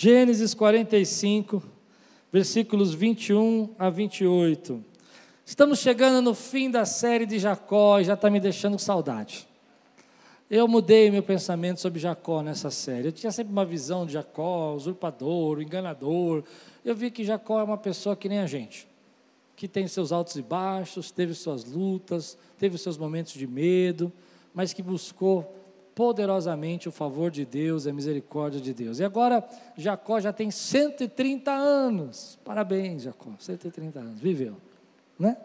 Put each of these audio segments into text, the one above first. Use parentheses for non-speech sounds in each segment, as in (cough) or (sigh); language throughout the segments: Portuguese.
Gênesis 45, versículos 21 a 28. Estamos chegando no fim da série de Jacó e já está me deixando saudade. Eu mudei meu pensamento sobre Jacó nessa série. Eu tinha sempre uma visão de Jacó, usurpador, enganador. Eu vi que Jacó é uma pessoa que nem a gente, que tem seus altos e baixos, teve suas lutas, teve seus momentos de medo, mas que buscou poderosamente o favor de Deus, a misericórdia de Deus. E agora Jacó já tem 130 anos. Parabéns, Jacó, 130 anos, viveu, né?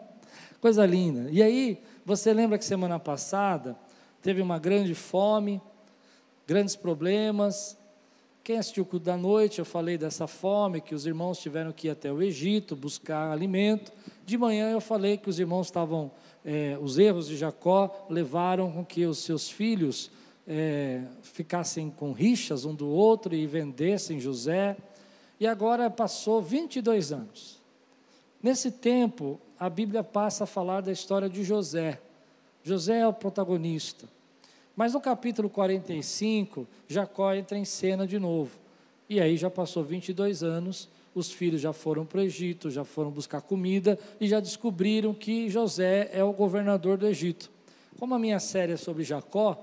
Coisa linda. E aí, você lembra que semana passada teve uma grande fome, grandes problemas. Quem assistiu o culto da noite, eu falei dessa fome, que os irmãos tiveram que ir até o Egito buscar alimento. De manhã eu falei que os irmãos estavam, é, os erros de Jacó levaram com que os seus filhos é, ficassem com rixas um do outro e vendessem José. E agora passou 22 anos. Nesse tempo, a Bíblia passa a falar da história de José. José é o protagonista. Mas no capítulo 45, Jacó entra em cena de novo. E aí já passou 22 anos, os filhos já foram para o Egito, já foram buscar comida e já descobriram que José é o governador do Egito. Como a minha série é sobre Jacó,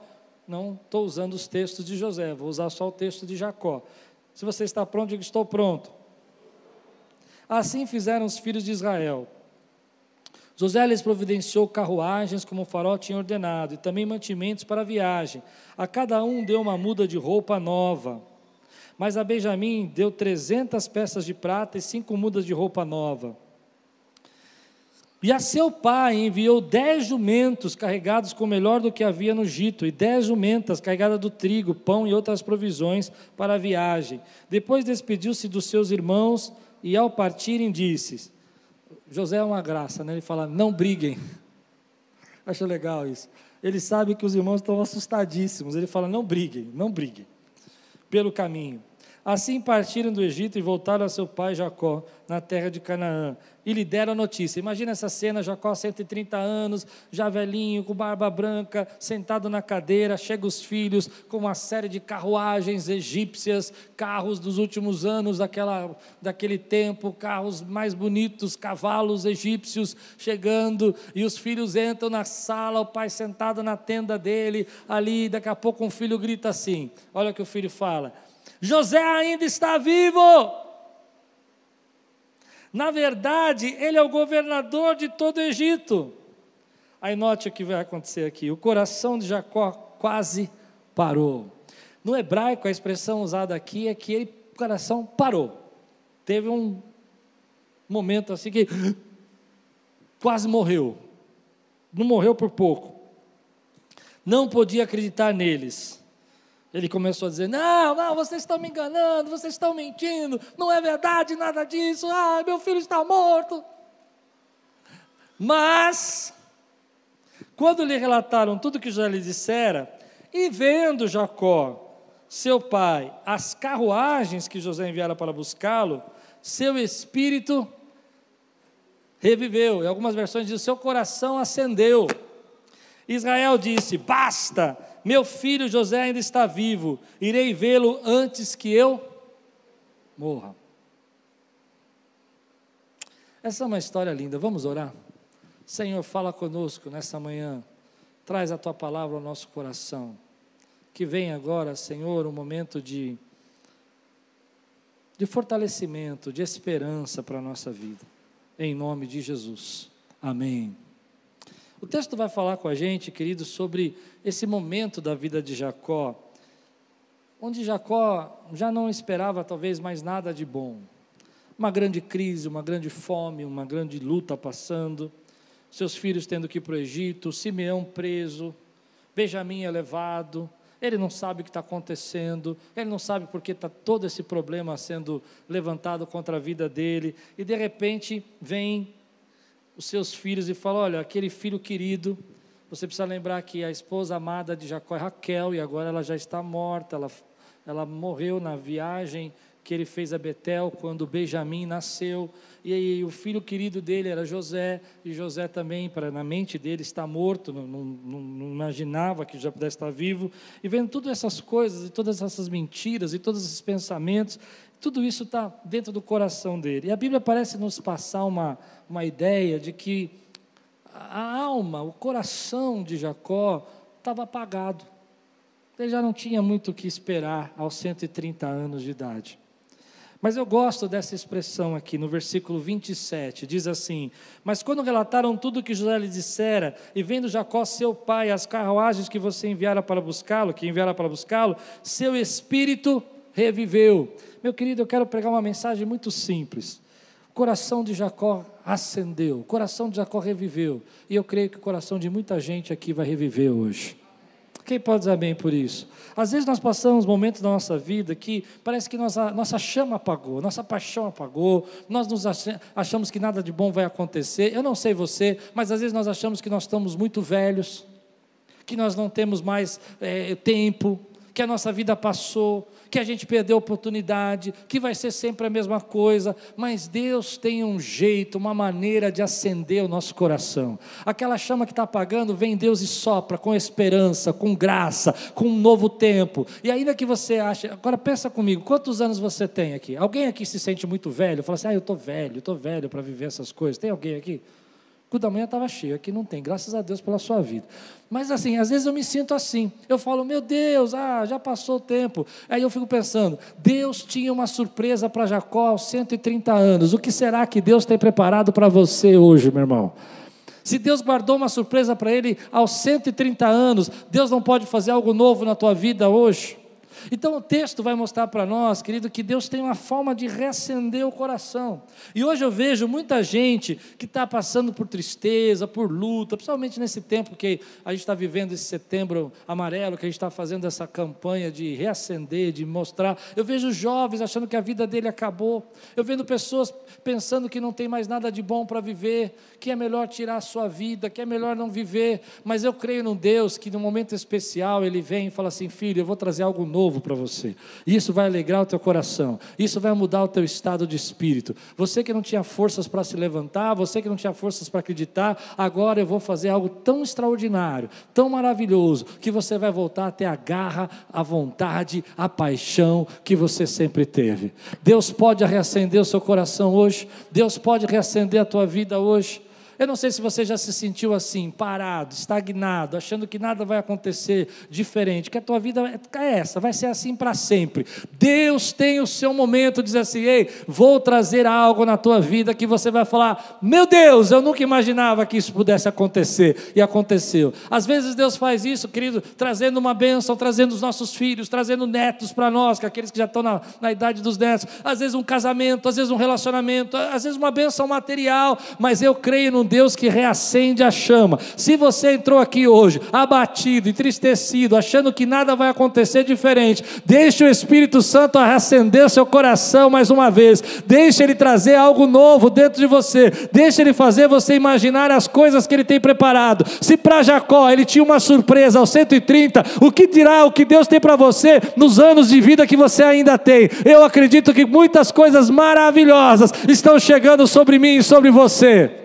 não estou usando os textos de José, vou usar só o texto de Jacó. Se você está pronto, diga: estou pronto. Assim fizeram os filhos de Israel. José lhes providenciou carruagens, como o farol tinha ordenado, e também mantimentos para a viagem. A cada um deu uma muda de roupa nova. Mas a Benjamim deu trezentas peças de prata e cinco mudas de roupa nova. E a seu pai enviou dez jumentos carregados com o melhor do que havia no Egito, e dez jumentas carregadas do trigo, pão e outras provisões para a viagem. Depois despediu-se dos seus irmãos, e ao partirem disse: José é uma graça, né? Ele fala: não briguem. (laughs) Acho legal isso. Ele sabe que os irmãos estão assustadíssimos. Ele fala: não briguem, não briguem pelo caminho. Assim partiram do Egito e voltaram a seu pai Jacó, na terra de Canaã, e lhe deram a notícia. Imagina essa cena: Jacó, 130 anos, já velhinho, com barba branca, sentado na cadeira, chega os filhos com uma série de carruagens egípcias, carros dos últimos anos daquela, daquele tempo, carros mais bonitos, cavalos egípcios chegando, e os filhos entram na sala, o pai sentado na tenda dele, ali, daqui a pouco um filho grita assim: olha o que o filho fala. José ainda está vivo. Na verdade, ele é o governador de todo o Egito. Aí note o que vai acontecer aqui: o coração de Jacó quase parou. No hebraico, a expressão usada aqui é que ele, o coração parou. Teve um momento assim que quase morreu. Não morreu por pouco. Não podia acreditar neles. Ele começou a dizer: Não, não, vocês estão me enganando, vocês estão mentindo, não é verdade nada disso, ah, meu filho está morto. Mas, quando lhe relataram tudo que José lhe dissera, e vendo Jacó, seu pai, as carruagens que José enviara para buscá-lo, seu espírito reviveu. Em algumas versões diz: seu coração acendeu. Israel disse: Basta meu filho José ainda está vivo, irei vê-lo antes que eu morra. Essa é uma história linda, vamos orar? Senhor, fala conosco nessa manhã, traz a tua palavra ao nosso coração. Que venha agora, Senhor, um momento de, de fortalecimento, de esperança para a nossa vida. Em nome de Jesus. Amém. O texto vai falar com a gente, querido, sobre esse momento da vida de Jacó, onde Jacó já não esperava talvez mais nada de bom. Uma grande crise, uma grande fome, uma grande luta passando, seus filhos tendo que ir para o Egito, Simeão preso, Benjamim elevado, ele não sabe o que está acontecendo, ele não sabe porque está todo esse problema sendo levantado contra a vida dele, e de repente vem os seus filhos e fala: Olha, aquele filho querido, você precisa lembrar que a esposa amada de Jacó é Raquel e agora ela já está morta, ela, ela morreu na viagem que ele fez a Betel quando Benjamim nasceu. E aí, o filho querido dele era José, e José também, para na mente dele, está morto, não, não, não, imaginava que já pudesse estar vivo. E vendo todas essas coisas, e todas essas mentiras, e todos esses pensamentos, tudo isso está dentro do coração dele. E a Bíblia parece nos passar uma, uma ideia de que a alma, o coração de Jacó estava apagado. Ele já não tinha muito o que esperar aos 130 anos de idade. Mas eu gosto dessa expressão aqui no versículo 27, diz assim: Mas quando relataram tudo o que José lhe dissera, e vendo Jacó seu pai, as carruagens que você enviara para buscá-lo, que enviara para buscá-lo, seu espírito reviveu. Meu querido, eu quero pregar uma mensagem muito simples. O coração de Jacó acendeu, o coração de Jacó reviveu, e eu creio que o coração de muita gente aqui vai reviver hoje. Quem pode dizer amém por isso? Às vezes nós passamos momentos da nossa vida que parece que nossa, nossa chama apagou, nossa paixão apagou, nós nos achamos que nada de bom vai acontecer. Eu não sei você, mas às vezes nós achamos que nós estamos muito velhos, que nós não temos mais é, tempo, que a nossa vida passou, que a gente perdeu a oportunidade, que vai ser sempre a mesma coisa, mas Deus tem um jeito, uma maneira de acender o nosso coração. Aquela chama que está apagando, vem Deus e sopra com esperança, com graça, com um novo tempo. E ainda que você ache, agora pensa comigo, quantos anos você tem aqui? Alguém aqui se sente muito velho? Fala assim, ah, eu estou velho, estou velho para viver essas coisas. Tem alguém aqui? O da manhã estava cheio, aqui não tem, graças a Deus pela sua vida. Mas assim, às vezes eu me sinto assim. Eu falo, meu Deus, ah, já passou o tempo. Aí eu fico pensando, Deus tinha uma surpresa para Jacó aos 130 anos. O que será que Deus tem preparado para você hoje, meu irmão? Se Deus guardou uma surpresa para ele aos 130 anos, Deus não pode fazer algo novo na tua vida hoje? Então o texto vai mostrar para nós, querido, que Deus tem uma forma de reacender o coração. E hoje eu vejo muita gente que está passando por tristeza, por luta, principalmente nesse tempo que a gente está vivendo esse setembro amarelo, que a gente está fazendo essa campanha de reacender, de mostrar. Eu vejo jovens achando que a vida dele acabou. Eu vejo pessoas pensando que não tem mais nada de bom para viver, que é melhor tirar a sua vida, que é melhor não viver. Mas eu creio num Deus que, num momento especial, ele vem e fala assim: filho, eu vou trazer algo novo novo para você. Isso vai alegrar o teu coração. Isso vai mudar o teu estado de espírito. Você que não tinha forças para se levantar, você que não tinha forças para acreditar, agora eu vou fazer algo tão extraordinário, tão maravilhoso, que você vai voltar a ter a garra, a vontade, a paixão que você sempre teve. Deus pode reacender o seu coração hoje. Deus pode reacender a tua vida hoje. Eu não sei se você já se sentiu assim, parado, estagnado, achando que nada vai acontecer diferente, que a tua vida é essa, vai ser assim para sempre. Deus tem o seu momento, diz assim: ei, vou trazer algo na tua vida que você vai falar: meu Deus, eu nunca imaginava que isso pudesse acontecer, e aconteceu. Às vezes Deus faz isso, querido, trazendo uma bênção, trazendo os nossos filhos, trazendo netos para nós, que aqueles que já estão na, na idade dos netos, às vezes um casamento, às vezes um relacionamento, às vezes uma bênção material, mas eu creio num Deus que reacende a chama. Se você entrou aqui hoje abatido, entristecido, achando que nada vai acontecer diferente, deixe o Espírito Santo reacender seu coração mais uma vez. Deixe ele trazer algo novo dentro de você. Deixe ele fazer você imaginar as coisas que ele tem preparado. Se para Jacó ele tinha uma surpresa aos 130, o que dirá o que Deus tem para você nos anos de vida que você ainda tem? Eu acredito que muitas coisas maravilhosas estão chegando sobre mim e sobre você.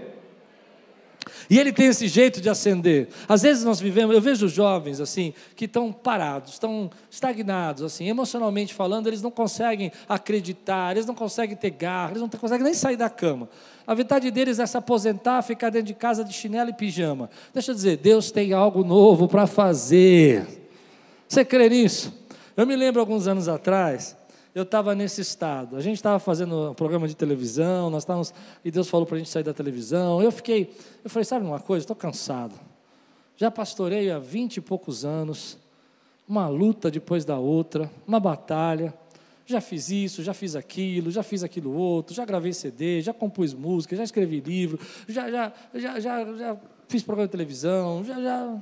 E ele tem esse jeito de acender. Às vezes nós vivemos, eu vejo jovens assim, que estão parados, estão estagnados, assim, emocionalmente falando, eles não conseguem acreditar, eles não conseguem ter garra, eles não conseguem nem sair da cama. A vontade deles é se aposentar, ficar dentro de casa de chinelo e pijama. Deixa eu dizer, Deus tem algo novo para fazer. Você crê nisso? Eu me lembro alguns anos atrás, eu estava nesse estado. A gente estava fazendo um programa de televisão, nós estávamos, e Deus falou para a gente sair da televisão. Eu fiquei, eu falei, sabe uma coisa? Estou cansado. Já pastorei há vinte e poucos anos, uma luta depois da outra, uma batalha. Já fiz isso, já fiz aquilo, já fiz aquilo outro, já gravei CD, já compus música, já escrevi livro, já, já, já, já, já fiz programa de televisão, já, já.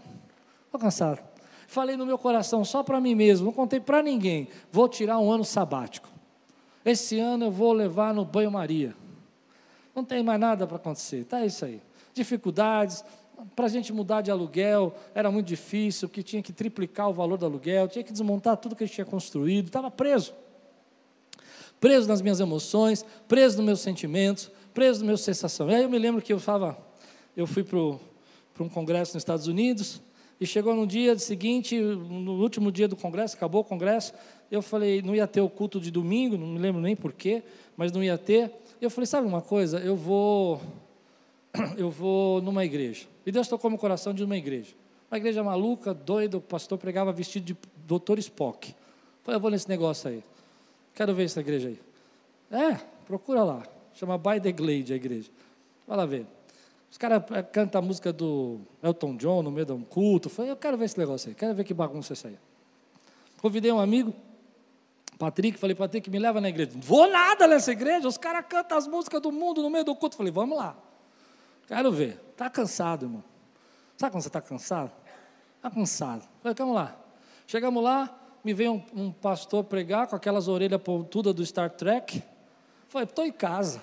Estou cansado. Falei no meu coração só para mim mesmo, não contei para ninguém. Vou tirar um ano sabático. Esse ano eu vou levar no banho-maria. Não tem mais nada para acontecer, tá isso aí. Dificuldades, para a gente mudar de aluguel era muito difícil, que tinha que triplicar o valor do aluguel, tinha que desmontar tudo que a gente tinha construído, estava preso. preso nas minhas emoções, preso nos meus sentimentos, preso nas minhas sensações. E aí eu me lembro que eu estava, eu fui para um congresso nos Estados Unidos, e chegou no dia seguinte, no último dia do congresso, acabou o congresso, eu falei, não ia ter o culto de domingo, não me lembro nem porquê, mas não ia ter. Eu falei, sabe uma coisa, eu vou, (clears throat) eu vou numa igreja. E Deus tocou meu coração de uma igreja. Uma igreja maluca, doida, o pastor pregava vestido de doutor Spock. Eu falei, eu vou nesse negócio aí. Quero ver essa igreja aí. É, procura lá. Chama By the Glade a igreja. Vai lá ver. Os caras eh, cantam a música do Elton John no meio de um culto. Eu falei, eu quero ver esse negócio aí, quero ver que bagunça é essa aí. Convidei um amigo, Patrick, falei, Patrick, me leva na igreja. Vou nada nessa igreja, os caras cantam as músicas do mundo no meio do culto. Falei, vamos lá. Quero ver. Está cansado, irmão. Sabe quando você está cansado? Está cansado. Falei, vamos lá. Chegamos lá, me veio um, um pastor pregar com aquelas orelhas pontudas do Star Trek. Falei, estou em casa.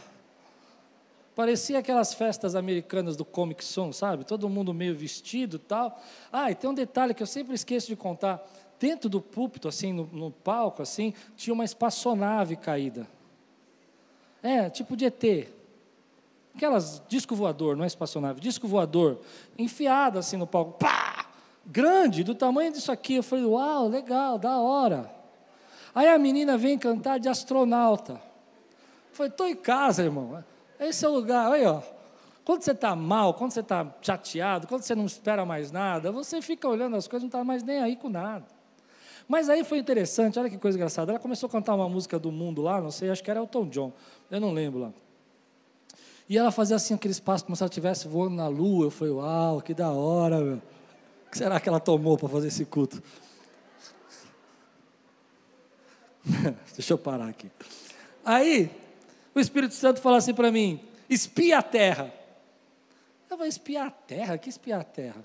Parecia aquelas festas americanas do Comic Con, sabe? Todo mundo meio vestido e tal. Ah, e tem um detalhe que eu sempre esqueço de contar. Dentro do púlpito, assim, no, no palco, assim, tinha uma espaçonave caída. É, tipo de ET. Aquelas disco voador, não é espaçonave, disco voador, enfiado assim no palco. Pá! Grande, do tamanho disso aqui. Eu falei, uau, legal, da hora. Aí a menina vem cantar de astronauta. Eu falei, estou em casa, irmão. Esse é o lugar, aí, ó. Quando você está mal, quando você está chateado, quando você não espera mais nada, você fica olhando as coisas, não está mais nem aí com nada. Mas aí foi interessante, olha que coisa engraçada. Ela começou a cantar uma música do mundo lá, não sei, acho que era Tom John, eu não lembro lá. E ela fazia assim aqueles passos como se ela estivesse voando na lua. Eu falei, uau, que da hora, meu. O que será que ela tomou para fazer esse culto? (laughs) Deixa eu parar aqui. Aí, o Espírito Santo fala assim para mim: espia a terra. Eu vou espiar a terra? Que espiar a terra?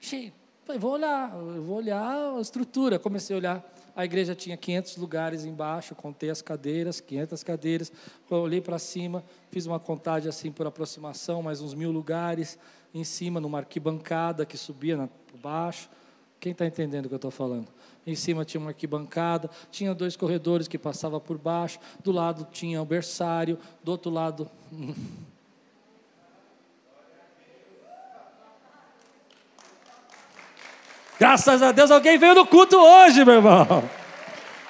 Cheio. Falei, vou olhar, vou olhar a estrutura. Comecei a olhar. A igreja tinha 500 lugares embaixo, contei as cadeiras, 500 cadeiras. Olhei para cima, fiz uma contagem assim por aproximação, mais uns mil lugares. Em cima, numa arquibancada que subia por baixo. Quem está entendendo o que eu estou falando? Em cima tinha uma arquibancada, tinha dois corredores que passavam por baixo, do lado tinha o berçário, do outro lado. Graças a Deus, alguém veio no culto hoje, meu irmão.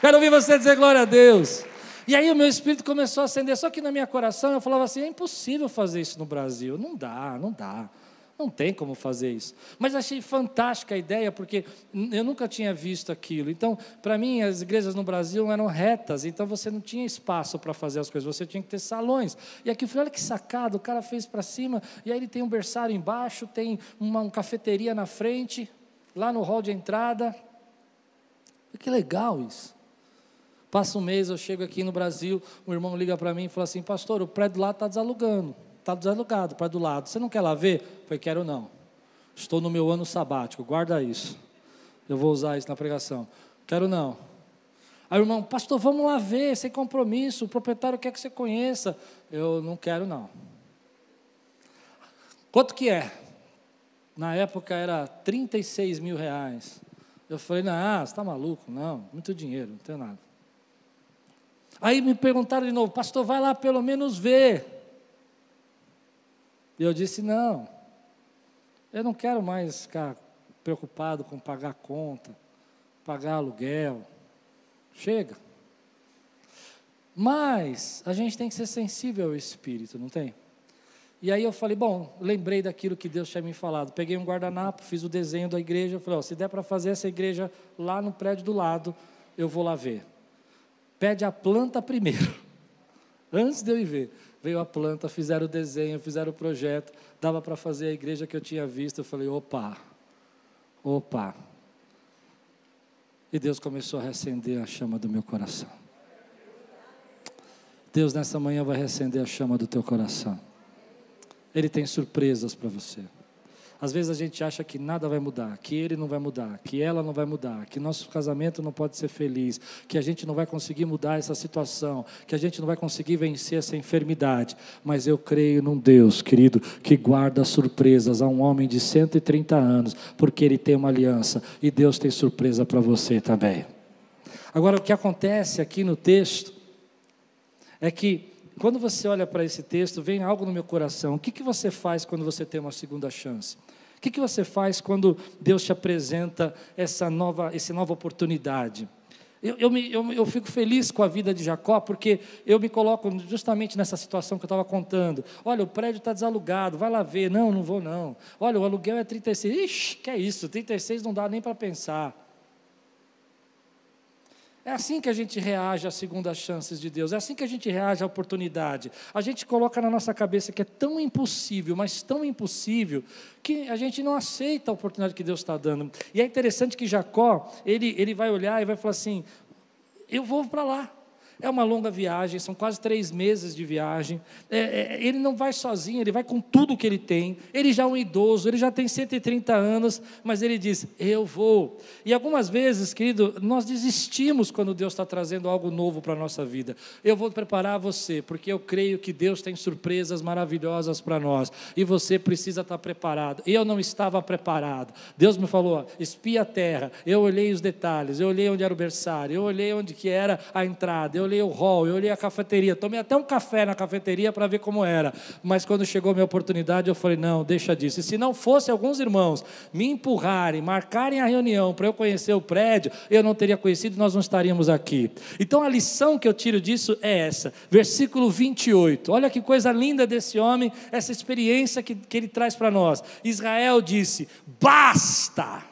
Quero ouvir você dizer glória a Deus. E aí o meu espírito começou a acender, só que na minha coração eu falava assim: é impossível fazer isso no Brasil. Não dá, não dá. Não tem como fazer isso. Mas achei fantástica a ideia, porque eu nunca tinha visto aquilo. Então, para mim, as igrejas no Brasil eram retas, então você não tinha espaço para fazer as coisas, você tinha que ter salões. E aqui eu falei: olha que sacado, o cara fez para cima, e aí ele tem um berçário embaixo, tem uma, uma cafeteria na frente, lá no hall de entrada. Que legal isso. Passa um mês, eu chego aqui no Brasil, um irmão liga para mim e fala assim: Pastor, o prédio lá está desalugando está desalugado para do lado. Você não quer lá ver? Foi quero não. Estou no meu ano sabático, guarda isso. Eu vou usar isso na pregação. Quero não. Aí o irmão, pastor, vamos lá ver, sem compromisso, o proprietário quer que você conheça. Eu não quero não. Quanto que é? Na época era 36 mil reais. Eu falei, não, você está maluco? Não, muito dinheiro, não tem nada. Aí me perguntaram de novo, pastor, vai lá pelo menos ver. E eu disse: não, eu não quero mais ficar preocupado com pagar conta, pagar aluguel. Chega. Mas a gente tem que ser sensível ao Espírito, não tem? E aí eu falei, bom, lembrei daquilo que Deus tinha me falado. Peguei um guardanapo, fiz o desenho da igreja, falei, se der para fazer essa igreja lá no prédio do lado, eu vou lá ver. Pede a planta primeiro, (laughs) antes de eu ir ver veio a planta, fizeram o desenho, fizeram o projeto, dava para fazer a igreja que eu tinha visto. Eu falei, opa, opa. E Deus começou a reacender a chama do meu coração. Deus nessa manhã vai reacender a chama do teu coração. Ele tem surpresas para você. Às vezes a gente acha que nada vai mudar, que ele não vai mudar, que ela não vai mudar, que nosso casamento não pode ser feliz, que a gente não vai conseguir mudar essa situação, que a gente não vai conseguir vencer essa enfermidade. Mas eu creio num Deus, querido, que guarda surpresas a um homem de 130 anos, porque ele tem uma aliança e Deus tem surpresa para você também. Agora, o que acontece aqui no texto é que quando você olha para esse texto, vem algo no meu coração. O que, que você faz quando você tem uma segunda chance? O que, que você faz quando Deus te apresenta essa nova, essa nova oportunidade? Eu, eu, me, eu, eu, fico feliz com a vida de Jacó, porque eu me coloco justamente nessa situação que eu estava contando. Olha, o prédio está desalugado, vai lá ver. Não, não vou não. Olha, o aluguel é 36. Ixi, que é isso? 36 não dá nem para pensar. É assim que a gente reage às segundas chances de Deus, é assim que a gente reage à oportunidade. A gente coloca na nossa cabeça que é tão impossível, mas tão impossível, que a gente não aceita a oportunidade que Deus está dando. E é interessante que Jacó, ele, ele vai olhar e vai falar assim: eu vou para lá. É uma longa viagem, são quase três meses de viagem. É, é, ele não vai sozinho, ele vai com tudo que ele tem. Ele já é um idoso, ele já tem 130 anos, mas ele diz: Eu vou. E algumas vezes, querido, nós desistimos quando Deus está trazendo algo novo para a nossa vida. Eu vou preparar você, porque eu creio que Deus tem surpresas maravilhosas para nós. E você precisa estar preparado. Eu não estava preparado. Deus me falou: espia a terra. Eu olhei os detalhes, eu olhei onde era o berçário, eu olhei onde que era a entrada, eu olhei o hall, eu olhei a cafeteria, tomei até um café na cafeteria para ver como era. Mas quando chegou a minha oportunidade, eu falei: não, deixa disso. E se não fosse alguns irmãos me empurrarem, marcarem a reunião para eu conhecer o prédio, eu não teria conhecido e nós não estaríamos aqui. Então a lição que eu tiro disso é essa, versículo 28. Olha que coisa linda desse homem, essa experiência que, que ele traz para nós. Israel disse: basta.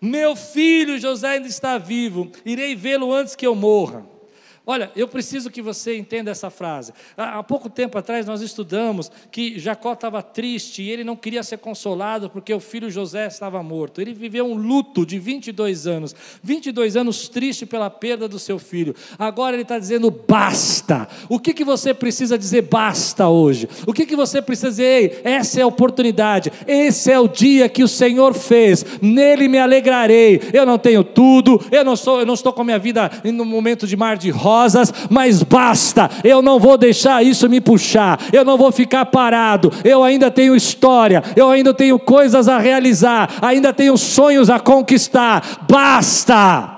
Meu filho José ainda está vivo, irei vê-lo antes que eu morra. Olha, eu preciso que você entenda essa frase. Há pouco tempo atrás nós estudamos que Jacó estava triste e ele não queria ser consolado porque o filho José estava morto. Ele viveu um luto de 22 anos, 22 anos triste pela perda do seu filho. Agora ele está dizendo basta. O que, que você precisa dizer basta hoje? O que, que você precisa dizer? Ei, essa é a oportunidade, esse é o dia que o Senhor fez, nele me alegrarei. Eu não tenho tudo, eu não, sou, eu não estou com a minha vida no momento de mar de rosa mas basta, eu não vou deixar isso me puxar, eu não vou ficar parado, eu ainda tenho história, eu ainda tenho coisas a realizar, ainda tenho sonhos a conquistar, basta.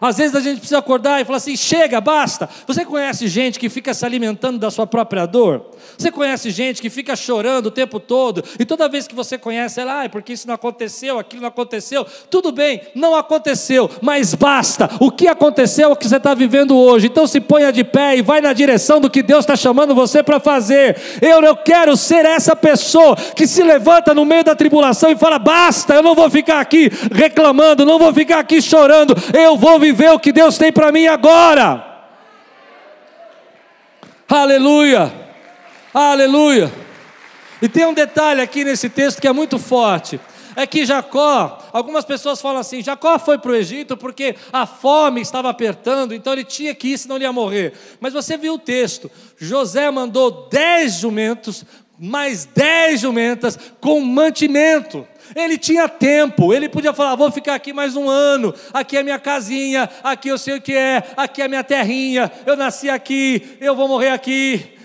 Às vezes a gente precisa acordar e falar assim: chega, basta. Você conhece gente que fica se alimentando da sua própria dor? Você conhece gente que fica chorando o tempo todo e toda vez que você conhece ela, ah, porque isso não aconteceu, aquilo não aconteceu. Tudo bem, não aconteceu, mas basta. O que aconteceu é o que você está vivendo hoje. Então se ponha de pé e vai na direção do que Deus está chamando você para fazer. Eu, eu quero ser essa pessoa que se levanta no meio da tribulação e fala: basta, eu não vou ficar aqui reclamando, não vou ficar aqui chorando, eu vou viver o que Deus tem para mim agora. Aleluia. Aleluia. E tem um detalhe aqui nesse texto que é muito forte. É que Jacó, algumas pessoas falam assim: Jacó foi para o Egito porque a fome estava apertando, então ele tinha que ir, senão ele ia morrer. Mas você viu o texto: José mandou dez jumentos, mais dez jumentas com mantimento. Ele tinha tempo, ele podia falar: vou ficar aqui mais um ano, aqui é minha casinha, aqui eu sei o que é, aqui é minha terrinha, eu nasci aqui, eu vou morrer aqui.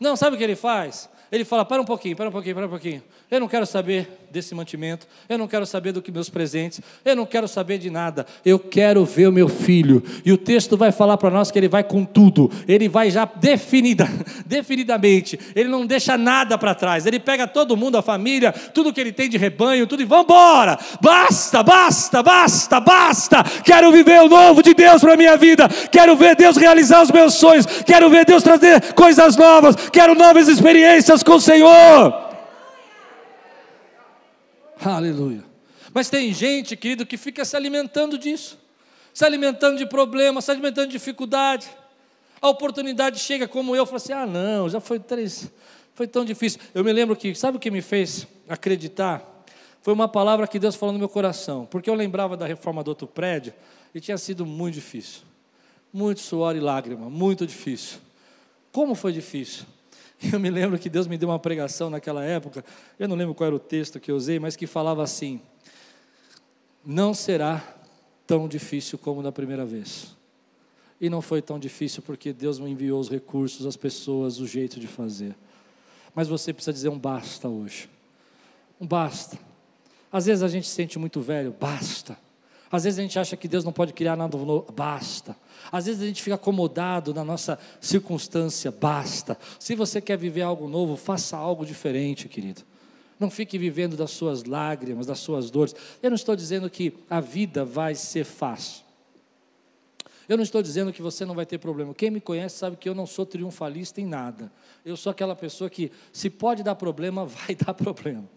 Não, sabe o que ele faz? Ele fala: para um pouquinho, para um pouquinho, para um pouquinho. Eu não quero saber desse mantimento, eu não quero saber do que meus presentes, eu não quero saber de nada. Eu quero ver o meu filho. E o texto vai falar para nós que ele vai com tudo. Ele vai já definida, (laughs) definidamente. Ele não deixa nada para trás. Ele pega todo mundo, a família, tudo que ele tem de rebanho, tudo e vamos embora. Basta, basta, basta, basta. Quero viver o novo de Deus para minha vida. Quero ver Deus realizar os meus sonhos. Quero ver Deus trazer coisas novas. Quero novas experiências com o Senhor. Aleluia. Mas tem gente, querido, que fica se alimentando disso, se alimentando de problemas, se alimentando de dificuldade. A oportunidade chega como eu, falo assim: ah, não, já foi três, foi tão difícil. Eu me lembro que, sabe o que me fez acreditar? Foi uma palavra que Deus falou no meu coração, porque eu lembrava da reforma do outro prédio e tinha sido muito difícil, muito suor e lágrima, muito difícil. Como foi difícil? (laughs) Eu me lembro que Deus me deu uma pregação naquela época, eu não lembro qual era o texto que eu usei, mas que falava assim: Não será tão difícil como na primeira vez. E não foi tão difícil porque Deus me enviou os recursos, as pessoas, o jeito de fazer. Mas você precisa dizer um basta hoje. Um basta. Às vezes a gente se sente muito velho, basta. Às vezes a gente acha que Deus não pode criar nada novo, basta. Às vezes a gente fica acomodado na nossa circunstância, basta. Se você quer viver algo novo, faça algo diferente, querido. Não fique vivendo das suas lágrimas, das suas dores. Eu não estou dizendo que a vida vai ser fácil. Eu não estou dizendo que você não vai ter problema. Quem me conhece sabe que eu não sou triunfalista em nada. Eu sou aquela pessoa que, se pode dar problema, (laughs) vai dar problema.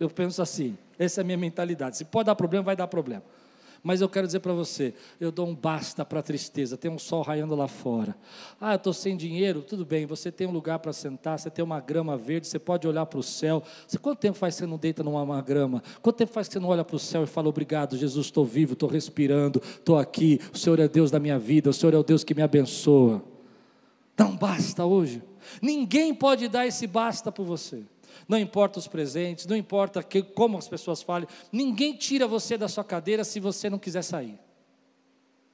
Eu penso assim, essa é a minha mentalidade. Se pode dar problema, vai dar problema. Mas eu quero dizer para você, eu dou um basta para a tristeza. Tem um sol raiando lá fora. Ah, eu estou sem dinheiro. Tudo bem, você tem um lugar para sentar, você tem uma grama verde, você pode olhar para o céu. Você, quanto tempo faz que você não deita numa grama? Quanto tempo faz que você não olha para o céu e fala, obrigado, Jesus, estou vivo, estou respirando, estou aqui. O Senhor é Deus da minha vida, o Senhor é o Deus que me abençoa. Um basta hoje. Ninguém pode dar esse basta por você. Não importa os presentes, não importa que, como as pessoas falem, ninguém tira você da sua cadeira se você não quiser sair.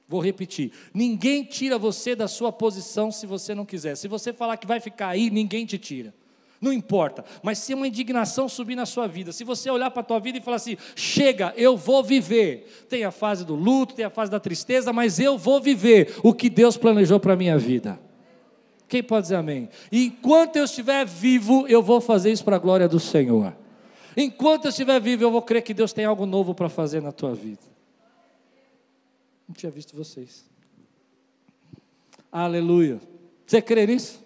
Vou repetir: ninguém tira você da sua posição se você não quiser. Se você falar que vai ficar aí, ninguém te tira. Não importa, mas se uma indignação subir na sua vida, se você olhar para a tua vida e falar assim: chega, eu vou viver. Tem a fase do luto, tem a fase da tristeza, mas eu vou viver o que Deus planejou para a minha vida. Quem pode dizer amém? Enquanto eu estiver vivo, eu vou fazer isso para a glória do Senhor. Enquanto eu estiver vivo, eu vou crer que Deus tem algo novo para fazer na tua vida. Não tinha visto vocês. Aleluia. Você crê nisso?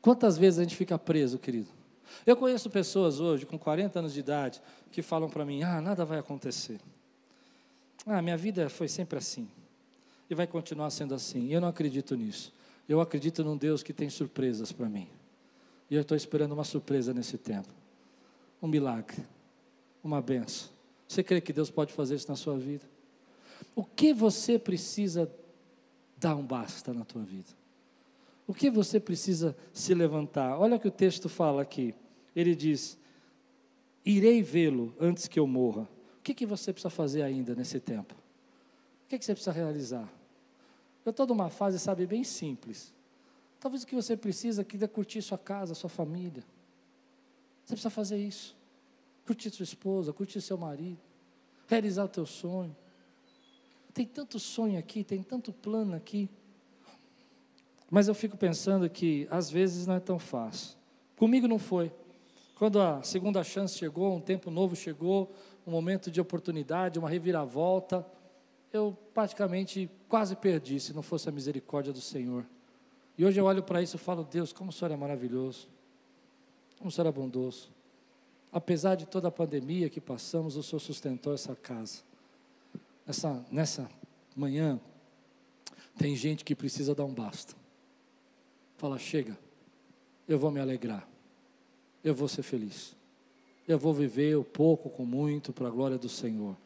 Quantas vezes a gente fica preso, querido? Eu conheço pessoas hoje com 40 anos de idade que falam para mim: ah, nada vai acontecer. Ah, minha vida foi sempre assim e vai continuar sendo assim. Eu não acredito nisso. Eu acredito num Deus que tem surpresas para mim. E eu estou esperando uma surpresa nesse tempo. Um milagre. Uma benção. Você crê que Deus pode fazer isso na sua vida? O que você precisa dar um basta na tua vida? O que você precisa se levantar? Olha o que o texto fala aqui. Ele diz: Irei vê-lo antes que eu morra. O que, que você precisa fazer ainda nesse tempo? O que, que você precisa realizar? Eu estou numa fase, sabe, bem simples. Talvez o que você precisa aqui é curtir sua casa, sua família. Você precisa fazer isso. Curtir sua esposa, curtir seu marido, realizar o teu sonho. Tem tanto sonho aqui, tem tanto plano aqui. Mas eu fico pensando que às vezes não é tão fácil. Comigo não foi. Quando a segunda chance chegou, um tempo novo chegou, um momento de oportunidade, uma reviravolta, eu praticamente quase perdi se não fosse a misericórdia do Senhor. E hoje eu olho para isso e falo, Deus, como o Senhor é maravilhoso, como o Senhor é bondoso. Apesar de toda a pandemia que passamos, o Senhor sustentou essa casa. Nessa, nessa manhã, tem gente que precisa dar um basta. Fala, chega, eu vou me alegrar, eu vou ser feliz, eu vou viver o pouco com muito para a glória do Senhor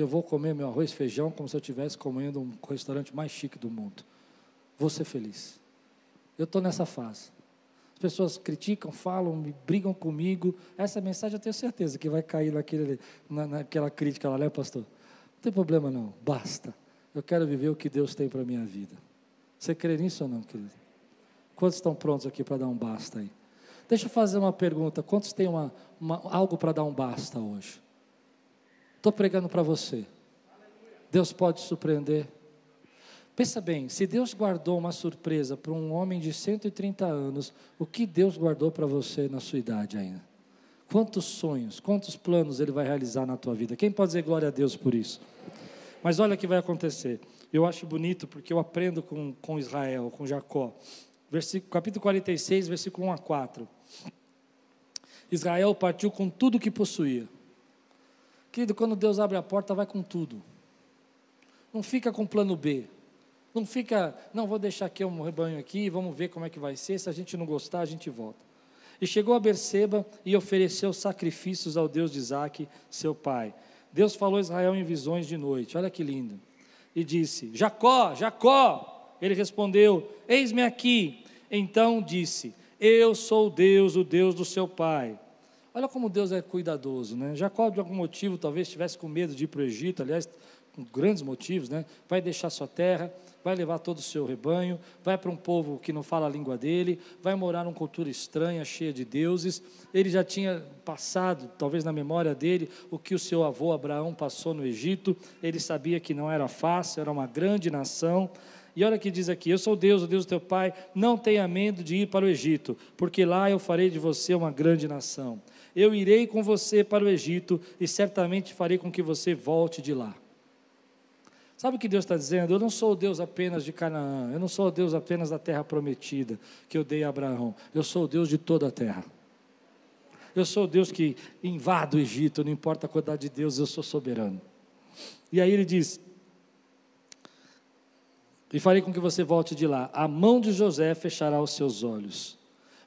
eu vou comer meu arroz e feijão como se eu estivesse comendo um restaurante mais chique do mundo. Vou ser feliz. Eu estou nessa fase. As pessoas criticam, falam, brigam comigo. Essa mensagem eu tenho certeza que vai cair naquele, na, naquela crítica lá, né, pastor? Não tem problema não, basta. Eu quero viver o que Deus tem para a minha vida. Você crê nisso ou não, querido? Quantos estão prontos aqui para dar um basta aí? Deixa eu fazer uma pergunta. Quantos têm uma, uma algo para dar um basta hoje? Estou pregando para você. Deus pode surpreender. Pensa bem, se Deus guardou uma surpresa para um homem de 130 anos, o que Deus guardou para você na sua idade ainda? Quantos sonhos, quantos planos Ele vai realizar na tua vida? Quem pode dizer glória a Deus por isso? Mas olha o que vai acontecer. Eu acho bonito porque eu aprendo com, com Israel, com Jacó. Versículo, capítulo 46, versículo 1 a 4. Israel partiu com tudo que possuía. Querido, quando Deus abre a porta, vai com tudo. Não fica com plano B. Não fica, não vou deixar aqui um rebanho aqui, vamos ver como é que vai ser. Se a gente não gostar, a gente volta. E chegou a Berseba e ofereceu sacrifícios ao Deus de Isaac, seu pai. Deus falou a Israel em visões de noite. Olha que lindo. E disse: Jacó, Jacó. Ele respondeu: Eis-me aqui. Então disse: Eu sou Deus, o Deus do seu pai. Olha como Deus é cuidadoso, né? Jacó, de algum motivo, talvez estivesse com medo de ir para o Egito. Aliás, com grandes motivos, né? Vai deixar sua terra, vai levar todo o seu rebanho, vai para um povo que não fala a língua dele, vai morar numa cultura estranha, cheia de deuses. Ele já tinha passado, talvez na memória dele, o que o seu avô Abraão passou no Egito. Ele sabia que não era fácil, era uma grande nação. E olha que diz aqui: Eu sou Deus, o Deus do teu pai, não tenha medo de ir para o Egito, porque lá eu farei de você uma grande nação. Eu irei com você para o Egito e certamente farei com que você volte de lá. Sabe o que Deus está dizendo? Eu não sou o Deus apenas de Canaã, eu não sou o Deus apenas da terra prometida que eu dei a Abraão, eu sou o Deus de toda a terra. Eu sou o Deus que invade o Egito, não importa a quantidade de Deus, eu sou soberano. E aí ele diz: E farei com que você volte de lá. A mão de José fechará os seus olhos.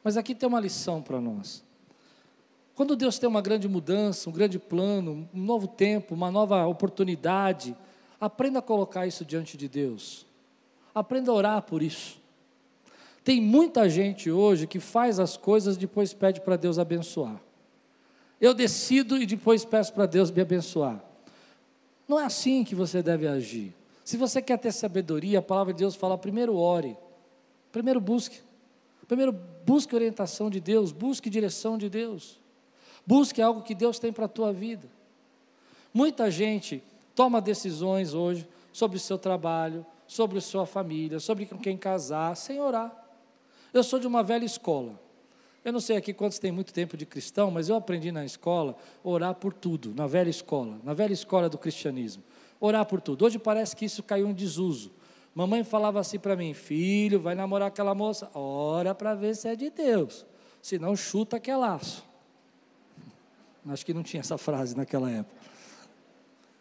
Mas aqui tem uma lição para nós. Quando Deus tem uma grande mudança, um grande plano, um novo tempo, uma nova oportunidade, Aprenda a colocar isso diante de Deus. Aprenda a orar por isso. Tem muita gente hoje que faz as coisas e depois pede para Deus abençoar. Eu decido e depois peço para Deus me abençoar. Não é assim que você deve agir. Se você quer ter sabedoria, a palavra de Deus fala: primeiro ore, primeiro busque, primeiro busque orientação de Deus, busque direção de Deus, busque algo que Deus tem para a tua vida. Muita gente toma decisões hoje sobre o seu trabalho, sobre a sua família, sobre com quem casar, sem orar. Eu sou de uma velha escola. Eu não sei aqui quantos têm muito tempo de cristão, mas eu aprendi na escola orar por tudo, na velha escola, na velha escola do cristianismo. Orar por tudo. Hoje parece que isso caiu em desuso. Mamãe falava assim para mim: filho, vai namorar aquela moça, ora para ver se é de Deus, senão chuta que é laço. Acho que não tinha essa frase naquela época.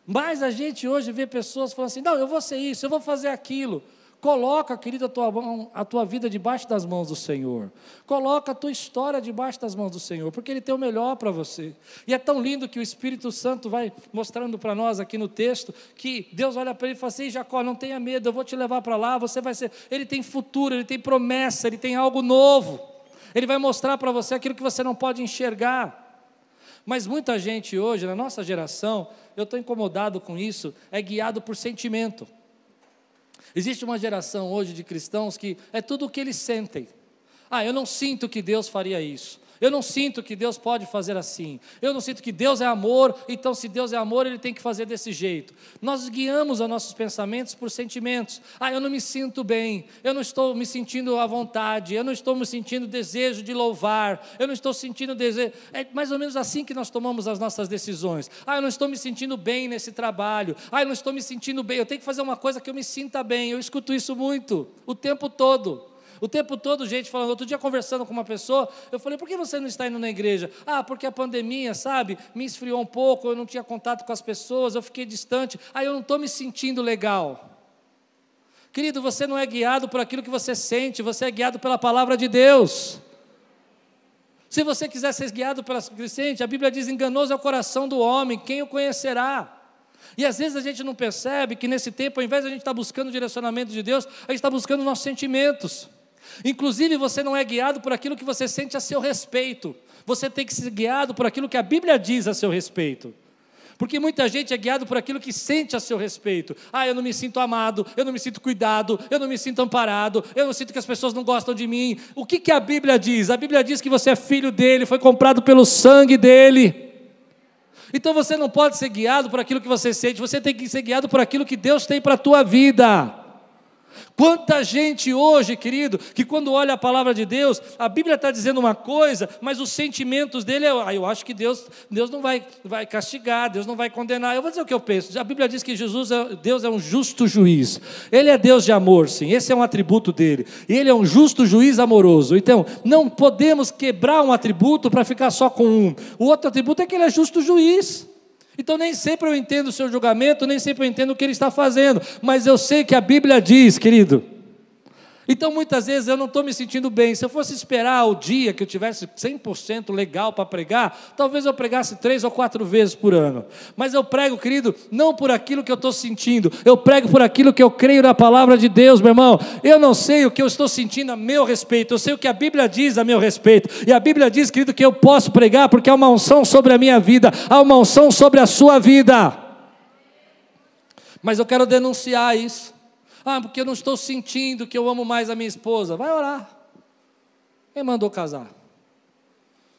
Mas a gente hoje vê pessoas falando assim: não, eu vou ser isso, eu vou fazer aquilo. Coloca, querida, a tua, mão, a tua vida debaixo das mãos do Senhor. Coloca a tua história debaixo das mãos do Senhor, porque Ele tem o melhor para você. E é tão lindo que o Espírito Santo vai mostrando para nós aqui no texto que Deus olha para ele e fala assim: Jacó, não tenha medo, eu vou te levar para lá, você vai ser. Ele tem futuro, ele tem promessa, ele tem algo novo. Ele vai mostrar para você aquilo que você não pode enxergar. Mas muita gente hoje, na nossa geração, eu estou incomodado com isso, é guiado por sentimento. Existe uma geração hoje de cristãos que é tudo o que eles sentem. Ah, eu não sinto que Deus faria isso. Eu não sinto que Deus pode fazer assim. Eu não sinto que Deus é amor, então se Deus é amor, ele tem que fazer desse jeito. Nós guiamos os nossos pensamentos por sentimentos. Ah, eu não me sinto bem. Eu não estou me sentindo à vontade. Eu não estou me sentindo desejo de louvar. Eu não estou sentindo desejo. É mais ou menos assim que nós tomamos as nossas decisões. Ah, eu não estou me sentindo bem nesse trabalho. Ah, eu não estou me sentindo bem. Eu tenho que fazer uma coisa que eu me sinta bem. Eu escuto isso muito, o tempo todo. O tempo todo, gente falando. Outro dia, conversando com uma pessoa, eu falei: por que você não está indo na igreja? Ah, porque a pandemia, sabe, me esfriou um pouco, eu não tinha contato com as pessoas, eu fiquei distante, aí eu não estou me sentindo legal. Querido, você não é guiado por aquilo que você sente, você é guiado pela palavra de Deus. Se você quiser ser guiado pela crescente, a Bíblia diz: enganoso é o coração do homem, quem o conhecerá? E às vezes a gente não percebe que nesse tempo, ao invés de a gente estar buscando o direcionamento de Deus, a gente está buscando nossos sentimentos. Inclusive, você não é guiado por aquilo que você sente a seu respeito. Você tem que ser guiado por aquilo que a Bíblia diz a seu respeito. Porque muita gente é guiado por aquilo que sente a seu respeito. Ah, eu não me sinto amado, eu não me sinto cuidado, eu não me sinto amparado, eu não sinto que as pessoas não gostam de mim. O que, que a Bíblia diz? A Bíblia diz que você é filho dele, foi comprado pelo sangue dele. Então você não pode ser guiado por aquilo que você sente, você tem que ser guiado por aquilo que Deus tem para a tua vida. Quanta gente hoje, querido, que quando olha a palavra de Deus, a Bíblia está dizendo uma coisa, mas os sentimentos dele é, ah, eu acho que Deus, Deus não vai, vai castigar, Deus não vai condenar. Eu vou dizer o que eu penso. A Bíblia diz que Jesus é, Deus é um justo juiz. Ele é Deus de amor, sim. Esse é um atributo dele. E ele é um justo juiz amoroso. Então, não podemos quebrar um atributo para ficar só com um. O outro atributo é que ele é justo juiz. Então, nem sempre eu entendo o seu julgamento, nem sempre eu entendo o que ele está fazendo, mas eu sei que a Bíblia diz, querido, então, muitas vezes eu não estou me sentindo bem. Se eu fosse esperar o dia que eu tivesse 100% legal para pregar, talvez eu pregasse três ou quatro vezes por ano. Mas eu prego, querido, não por aquilo que eu estou sentindo, eu prego por aquilo que eu creio na palavra de Deus, meu irmão. Eu não sei o que eu estou sentindo a meu respeito, eu sei o que a Bíblia diz a meu respeito. E a Bíblia diz, querido, que eu posso pregar porque há uma unção sobre a minha vida, há uma unção sobre a sua vida. Mas eu quero denunciar isso. Ah, porque eu não estou sentindo que eu amo mais a minha esposa. Vai orar. Quem mandou casar?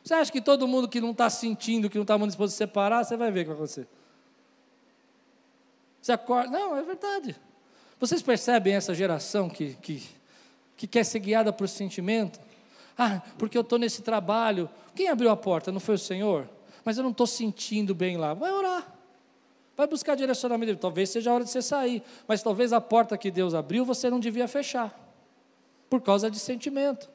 Você acha que todo mundo que não está sentindo, que não está amando a esposa se separar, você vai ver o que vai acontecer? Você acorda. Não, é verdade. Vocês percebem essa geração que, que, que quer ser guiada por sentimento? Ah, porque eu estou nesse trabalho. Quem abriu a porta? Não foi o Senhor? Mas eu não estou sentindo bem lá. Vai orar. Vai buscar direcionamento. Talvez seja a hora de você sair. Mas talvez a porta que Deus abriu você não devia fechar. Por causa de sentimento.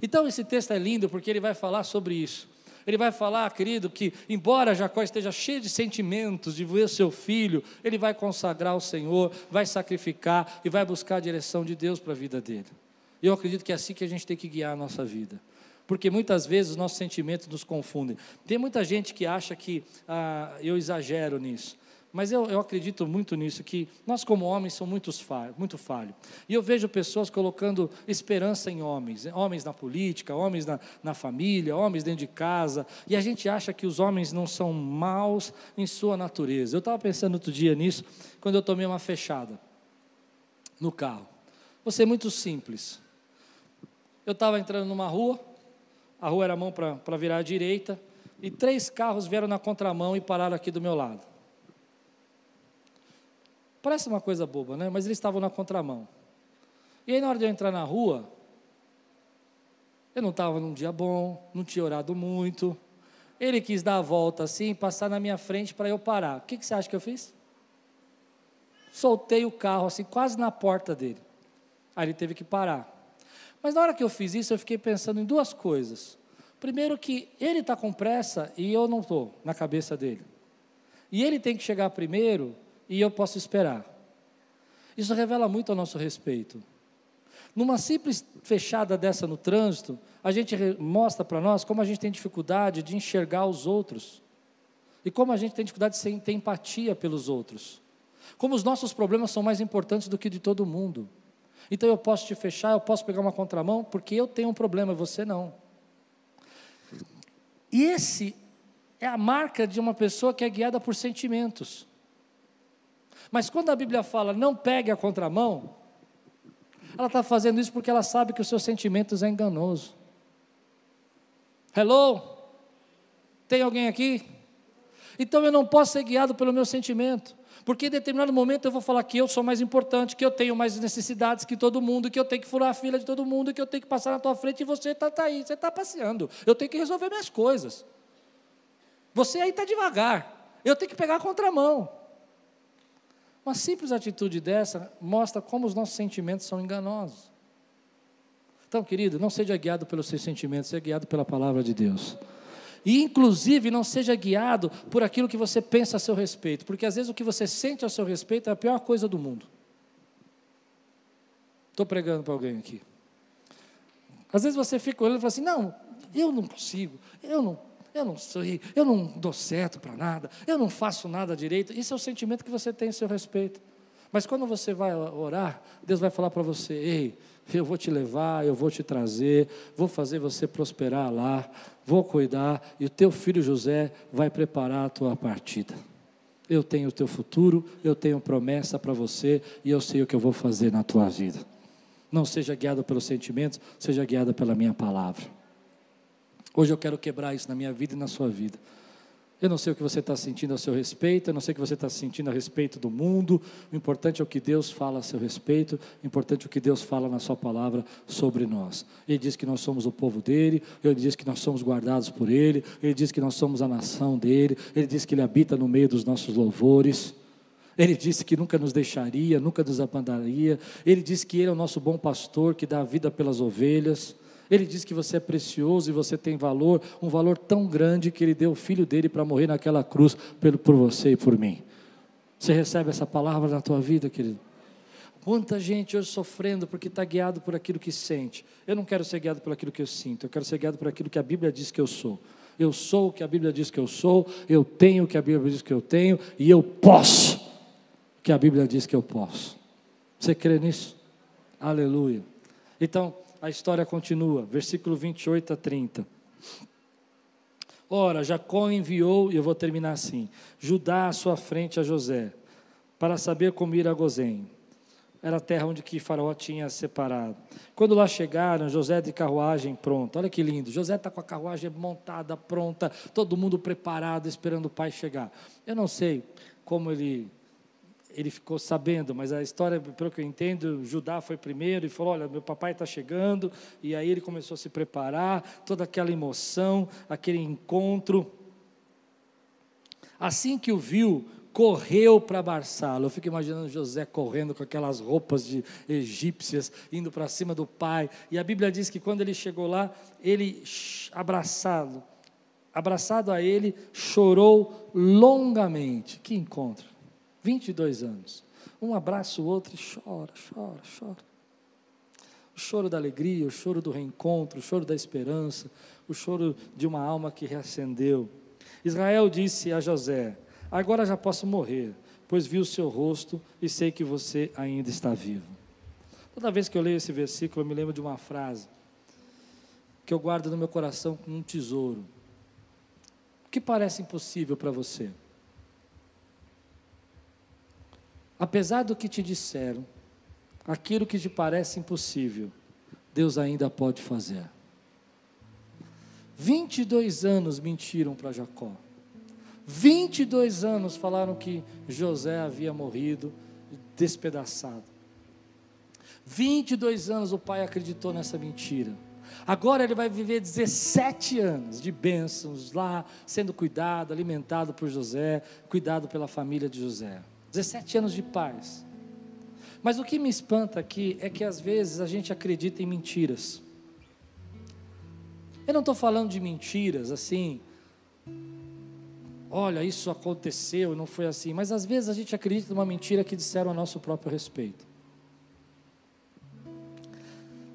Então esse texto é lindo porque ele vai falar sobre isso. Ele vai falar, querido, que embora Jacó esteja cheio de sentimentos de ver seu filho, ele vai consagrar o Senhor, vai sacrificar e vai buscar a direção de Deus para a vida dele. E eu acredito que é assim que a gente tem que guiar a nossa vida. Porque muitas vezes os nossos sentimentos nos confundem. Tem muita gente que acha que ah, eu exagero nisso. Mas eu, eu acredito muito nisso, que nós como homens somos muito, falhos, muito falhos. E eu vejo pessoas colocando esperança em homens, homens na política, homens na, na família, homens dentro de casa, e a gente acha que os homens não são maus em sua natureza. Eu estava pensando outro dia nisso, quando eu tomei uma fechada no carro. Vou ser muito simples. Eu estava entrando numa rua, a rua era mão para virar à direita, e três carros vieram na contramão e pararam aqui do meu lado. Parece uma coisa boba, né? Mas eles estavam na contramão. E aí, na hora de eu entrar na rua, eu não estava num dia bom, não tinha orado muito. Ele quis dar a volta assim, passar na minha frente para eu parar. O que, que você acha que eu fiz? Soltei o carro assim, quase na porta dele. Aí ele teve que parar. Mas na hora que eu fiz isso, eu fiquei pensando em duas coisas. Primeiro, que ele está com pressa e eu não estou na cabeça dele. E ele tem que chegar primeiro e eu posso esperar. Isso revela muito a nosso respeito. Numa simples fechada dessa no trânsito, a gente mostra para nós como a gente tem dificuldade de enxergar os outros. E como a gente tem dificuldade de ter empatia pelos outros. Como os nossos problemas são mais importantes do que de todo mundo. Então eu posso te fechar, eu posso pegar uma contramão, porque eu tenho um problema você não. E esse é a marca de uma pessoa que é guiada por sentimentos. Mas quando a Bíblia fala não pegue a contramão, ela está fazendo isso porque ela sabe que os seus sentimentos é enganoso. Hello? Tem alguém aqui? Então eu não posso ser guiado pelo meu sentimento. Porque em determinado momento eu vou falar que eu sou mais importante, que eu tenho mais necessidades que todo mundo, que eu tenho que furar a fila de todo mundo, que eu tenho que passar na tua frente e você está tá aí, você está passeando. Eu tenho que resolver minhas coisas. Você aí está devagar. Eu tenho que pegar a contramão. Uma simples atitude dessa mostra como os nossos sentimentos são enganosos. Então, querido, não seja guiado pelos seus sentimentos, seja guiado pela palavra de Deus. E, inclusive, não seja guiado por aquilo que você pensa a seu respeito, porque às vezes o que você sente a seu respeito é a pior coisa do mundo. Estou pregando para alguém aqui. Às vezes você fica olhando e fala assim: não, eu não consigo, eu não eu não sei, eu não dou certo para nada, eu não faço nada direito. Isso é o sentimento que você tem a seu respeito. Mas quando você vai orar, Deus vai falar para você: ei, eu vou te levar, eu vou te trazer, vou fazer você prosperar lá, vou cuidar, e o teu filho José vai preparar a tua partida. Eu tenho o teu futuro, eu tenho promessa para você e eu sei o que eu vou fazer na tua vida. Não seja guiado pelos sentimentos, seja guiado pela minha palavra. Hoje eu quero quebrar isso na minha vida e na sua vida. Eu não sei o que você está sentindo a seu respeito, eu não sei o que você está sentindo a respeito do mundo. O importante é o que Deus fala a seu respeito, o importante é o que Deus fala na Sua palavra sobre nós. Ele diz que nós somos o povo dele, ele diz que nós somos guardados por ele, ele diz que nós somos a nação dele, ele diz que ele habita no meio dos nossos louvores. Ele disse que nunca nos deixaria, nunca nos abandonaria. Ele disse que Ele é o nosso bom pastor que dá a vida pelas ovelhas. Ele diz que você é precioso e você tem valor, um valor tão grande que Ele deu o filho dele para morrer naquela cruz por você e por mim. Você recebe essa palavra na tua vida, querido? Quanta gente hoje sofrendo porque está guiado por aquilo que sente. Eu não quero ser guiado por aquilo que eu sinto, eu quero ser guiado por aquilo que a Bíblia diz que eu sou. Eu sou o que a Bíblia diz que eu sou, eu tenho o que a Bíblia diz que eu tenho, e eu posso o que a Bíblia diz que eu posso. Você crê nisso? Aleluia. Então, a história continua, versículo 28 a 30. Ora, Jacó enviou, e eu vou terminar assim: Judá à sua frente a José, para saber como ir a Gozém. Era a terra onde que Faraó tinha separado. Quando lá chegaram, José de carruagem pronta. Olha que lindo. José está com a carruagem montada, pronta, todo mundo preparado, esperando o pai chegar. Eu não sei como ele ele ficou sabendo, mas a história, pelo que eu entendo, Judá foi primeiro e falou: Olha, meu papai está chegando, e aí ele começou a se preparar, toda aquela emoção, aquele encontro. Assim que o viu, correu para abraçá-lo. Eu fico imaginando José correndo com aquelas roupas de egípcias, indo para cima do pai. E a Bíblia diz que quando ele chegou lá, ele abraçado, abraçado a ele, chorou longamente. Que encontro! 22 anos. Um abraça o outro e chora, chora, chora. O choro da alegria, o choro do reencontro, o choro da esperança, o choro de uma alma que reacendeu. Israel disse a José: Agora já posso morrer, pois vi o seu rosto e sei que você ainda está vivo. Toda vez que eu leio esse versículo, eu me lembro de uma frase que eu guardo no meu coração como um tesouro. O que parece impossível para você? Apesar do que te disseram, aquilo que te parece impossível, Deus ainda pode fazer. 22 anos mentiram para Jacó. 22 anos falaram que José havia morrido, despedaçado. 22 anos o pai acreditou nessa mentira. Agora ele vai viver 17 anos de bênçãos lá, sendo cuidado, alimentado por José, cuidado pela família de José. 17 anos de paz. Mas o que me espanta aqui é que às vezes a gente acredita em mentiras. Eu não estou falando de mentiras assim, olha, isso aconteceu, não foi assim, mas às vezes a gente acredita numa mentira que disseram a nosso próprio respeito.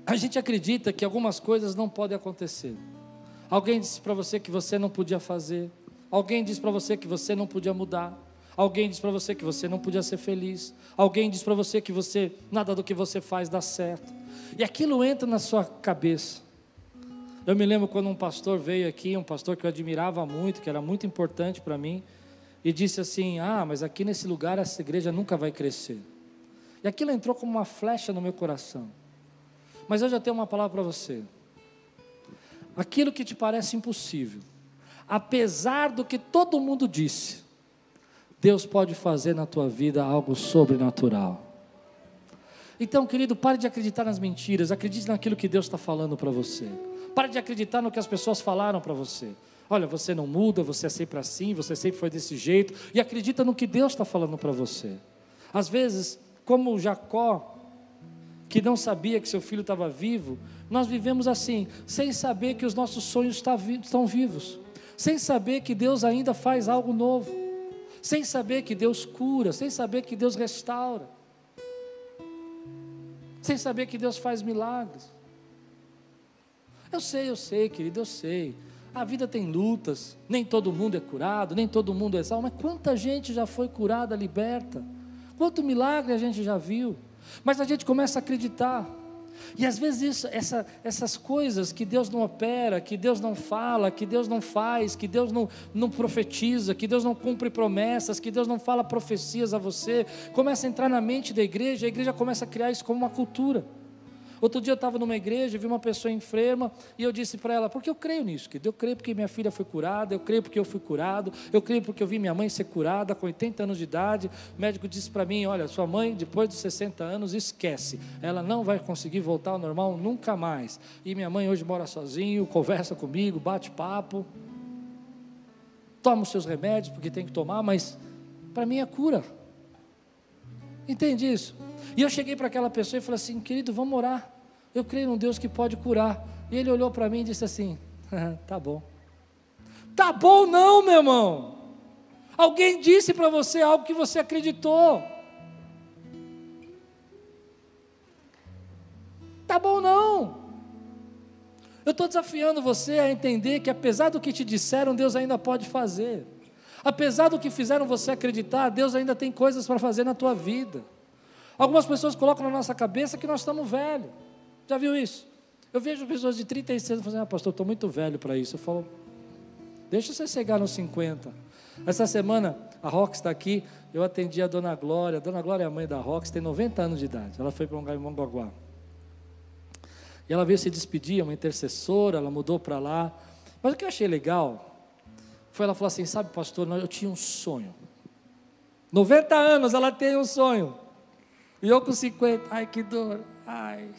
A gente acredita que algumas coisas não podem acontecer. Alguém disse para você que você não podia fazer, alguém disse para você que você não podia mudar. Alguém diz para você que você não podia ser feliz. Alguém diz para você que você nada do que você faz dá certo. E aquilo entra na sua cabeça. Eu me lembro quando um pastor veio aqui, um pastor que eu admirava muito, que era muito importante para mim, e disse assim: "Ah, mas aqui nesse lugar essa igreja nunca vai crescer". E aquilo entrou como uma flecha no meu coração. Mas eu já tenho uma palavra para você. Aquilo que te parece impossível, apesar do que todo mundo disse, Deus pode fazer na tua vida algo sobrenatural. Então, querido, pare de acreditar nas mentiras, acredite naquilo que Deus está falando para você. Pare de acreditar no que as pessoas falaram para você. Olha, você não muda, você é sempre assim, você sempre foi desse jeito, e acredita no que Deus está falando para você. Às vezes, como Jacó, que não sabia que seu filho estava vivo, nós vivemos assim, sem saber que os nossos sonhos estão vivos, sem saber que Deus ainda faz algo novo sem saber que Deus cura, sem saber que Deus restaura, sem saber que Deus faz milagres. Eu sei, eu sei, querido, eu sei. A vida tem lutas, nem todo mundo é curado, nem todo mundo é salvo, mas quanta gente já foi curada, liberta, quanto milagre a gente já viu, mas a gente começa a acreditar. E às vezes isso, essa, essas coisas que Deus não opera, que Deus não fala, que Deus não faz, que Deus não, não profetiza, que Deus não cumpre promessas, que Deus não fala profecias a você, começa a entrar na mente da igreja, a igreja começa a criar isso como uma cultura. Outro dia eu estava numa igreja, vi uma pessoa enferma e eu disse para ela, porque eu creio nisso, que eu creio porque minha filha foi curada, eu creio porque eu fui curado, eu creio porque eu vi minha mãe ser curada com 80 anos de idade. O médico disse para mim, olha, sua mãe depois dos 60 anos esquece, ela não vai conseguir voltar ao normal nunca mais. E minha mãe hoje mora sozinho, conversa comigo, bate papo, toma os seus remédios porque tem que tomar, mas para mim é cura. Entende isso? E eu cheguei para aquela pessoa e falei assim: querido, vamos orar. Eu creio num Deus que pode curar. E ele olhou para mim e disse assim: (laughs) tá bom. Tá bom, não, meu irmão. Alguém disse para você algo que você acreditou. Tá bom, não. Eu estou desafiando você a entender que, apesar do que te disseram, Deus ainda pode fazer. Apesar do que fizeram você acreditar, Deus ainda tem coisas para fazer na tua vida. Algumas pessoas colocam na nossa cabeça que nós estamos velhos. Já viu isso? Eu vejo pessoas de 36 anos falando, ah, pastor, estou muito velho para isso. Eu falo, deixa você chegar nos 50. Essa semana A Rox está aqui, eu atendi a Dona Glória. A Dona Glória é a mãe da Rox, tem 90 anos de idade. Ela foi para um Mongaguá. E ela veio se despedir, uma intercessora, ela mudou para lá. Mas o que eu achei legal foi ela falou assim: sabe, pastor, eu tinha um sonho. 90 anos ela tem um sonho. E eu com 50, ai que dor, ai,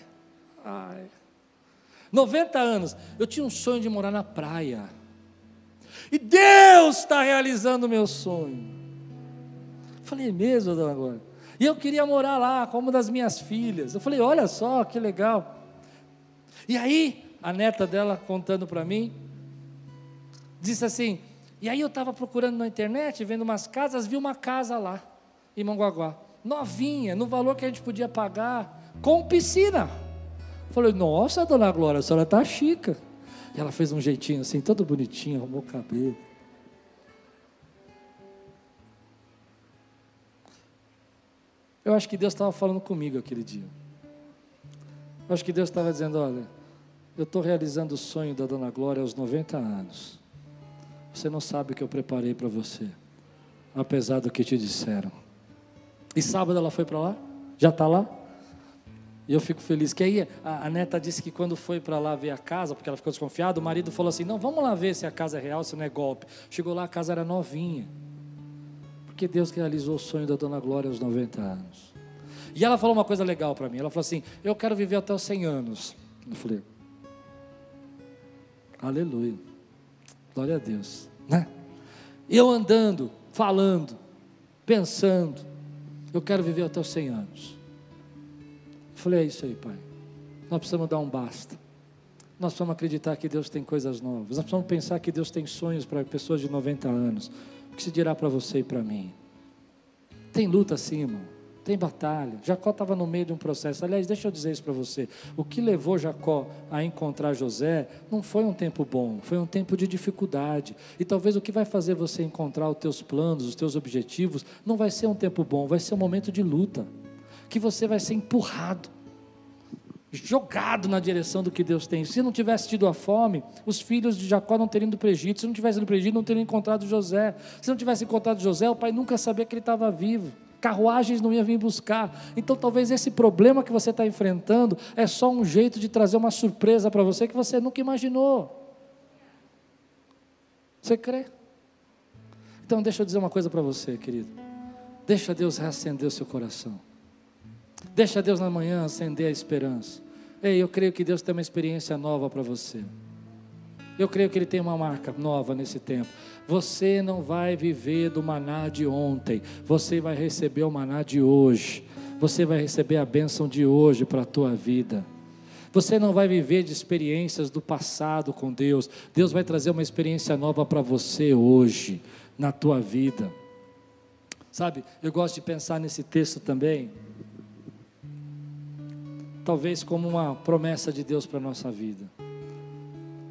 ai. 90 anos, eu tinha um sonho de morar na praia. E Deus está realizando o meu sonho. Falei, é mesmo, dona Glória? E eu queria morar lá com uma das minhas filhas. Eu falei, olha só que legal. E aí, a neta dela contando para mim, disse assim: e aí eu estava procurando na internet, vendo umas casas, vi uma casa lá, em Manguaguá, novinha, no valor que a gente podia pagar, com piscina. Falei, nossa, dona Glória, a senhora está chica. E ela fez um jeitinho assim, todo bonitinho, arrumou o cabelo. Eu acho que Deus estava falando comigo aquele dia. Eu acho que Deus estava dizendo: olha, eu estou realizando o sonho da Dona Glória aos 90 anos. Você não sabe o que eu preparei para você, apesar do que te disseram. E sábado ela foi para lá? Já está lá? E eu fico feliz. Que aí a, a neta disse que quando foi para lá ver a casa, porque ela ficou desconfiada, o marido falou assim: Não, vamos lá ver se a casa é real, se não é golpe. Chegou lá, a casa era novinha. Porque Deus realizou o sonho da dona Glória aos 90 anos. E ela falou uma coisa legal para mim. Ela falou assim: Eu quero viver até os 100 anos. Eu falei: Aleluia. Glória a Deus. Né? Eu andando, falando, pensando, eu quero viver até os 100 anos. Eu falei, é isso aí, pai. Nós precisamos dar um basta. Nós precisamos acreditar que Deus tem coisas novas. Nós precisamos pensar que Deus tem sonhos para pessoas de 90 anos. O que se dirá para você e para mim? Tem luta sim, irmão tem batalha. Jacó estava no meio de um processo. Aliás, deixa eu dizer isso para você. O que levou Jacó a encontrar José não foi um tempo bom, foi um tempo de dificuldade. E talvez o que vai fazer você encontrar os teus planos, os teus objetivos, não vai ser um tempo bom, vai ser um momento de luta. Que você vai ser empurrado, jogado na direção do que Deus tem. Se não tivesse tido a fome, os filhos de Jacó não teriam ido para o Egito. Se não tivesse ido para o Egito, não teriam encontrado José. Se não tivesse encontrado José, o pai nunca sabia que ele estava vivo carruagens não iam vir buscar. Então, talvez esse problema que você está enfrentando é só um jeito de trazer uma surpresa para você que você nunca imaginou. Você crê? Então, deixa eu dizer uma coisa para você, querido. Deixa Deus reacender o seu coração. Deixa Deus na manhã acender a esperança. Ei, eu creio que Deus tem uma experiência nova para você. Eu creio que Ele tem uma marca nova nesse tempo. Você não vai viver do maná de ontem, você vai receber o maná de hoje. Você vai receber a bênção de hoje para a tua vida. Você não vai viver de experiências do passado com Deus. Deus vai trazer uma experiência nova para você hoje, na tua vida. Sabe, eu gosto de pensar nesse texto também, talvez como uma promessa de Deus para a nossa vida.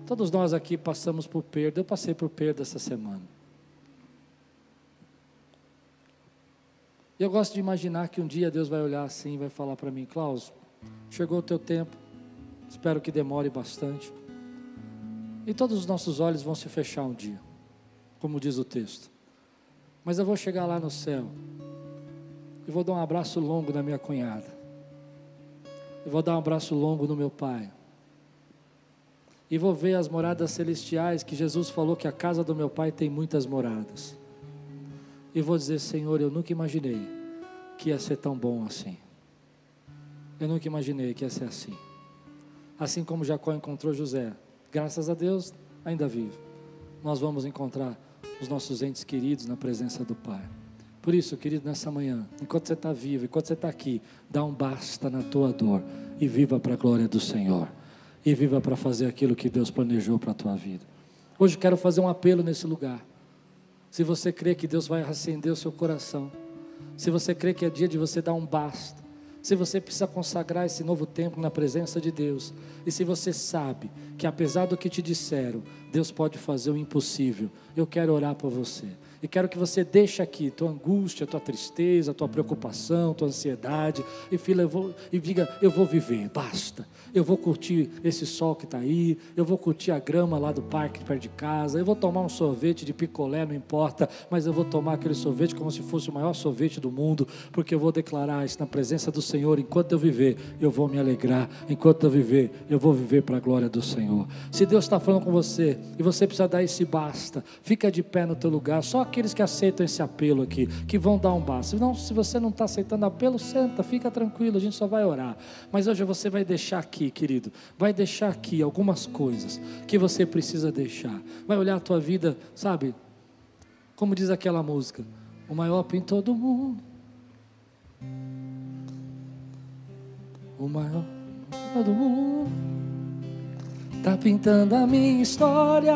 Todos nós aqui passamos por perda. Eu passei por perda essa semana. Eu gosto de imaginar que um dia Deus vai olhar assim e vai falar para mim, Klaus, chegou o teu tempo, espero que demore bastante. E todos os nossos olhos vão se fechar um dia, como diz o texto. Mas eu vou chegar lá no céu e vou dar um abraço longo na minha cunhada. Eu vou dar um abraço longo no meu pai e vou ver as moradas celestiais que Jesus falou que a casa do meu pai tem muitas moradas. E vou dizer, Senhor, eu nunca imaginei que ia ser tão bom assim. Eu nunca imaginei que ia ser assim. Assim como Jacó encontrou José, graças a Deus, ainda vivo. Nós vamos encontrar os nossos entes queridos na presença do Pai. Por isso, querido, nessa manhã, enquanto você está vivo, enquanto você está aqui, dá um basta na tua dor e viva para a glória do Senhor e viva para fazer aquilo que Deus planejou para a tua vida. Hoje quero fazer um apelo nesse lugar. Se você crê que Deus vai acender o seu coração, se você crê que é dia de você dar um basta, se você precisa consagrar esse novo tempo na presença de Deus, e se você sabe que apesar do que te disseram, Deus pode fazer o impossível, eu quero orar por você. E quero que você deixe aqui tua angústia, tua tristeza, tua preocupação, tua ansiedade. E filha, vou, e diga, eu vou viver, basta. Eu vou curtir esse sol que está aí. Eu vou curtir a grama lá do parque perto de casa. Eu vou tomar um sorvete de picolé, não importa. Mas eu vou tomar aquele sorvete como se fosse o maior sorvete do mundo. Porque eu vou declarar isso na presença do Senhor. Enquanto eu viver, eu vou me alegrar. Enquanto eu viver, eu vou viver para a glória do Senhor. Se Deus está falando com você e você precisa dar esse basta, fica de pé no teu lugar. Só aqueles que aceitam esse apelo aqui, que vão dar um basta. Não, se você não está aceitando apelo, senta, fica tranquilo, a gente só vai orar. Mas hoje você vai deixar aqui, querido, vai deixar aqui algumas coisas que você precisa deixar. Vai olhar a tua vida, sabe? Como diz aquela música, o maior pintor do mundo. O maior pintor do mundo. Tá pintando a minha história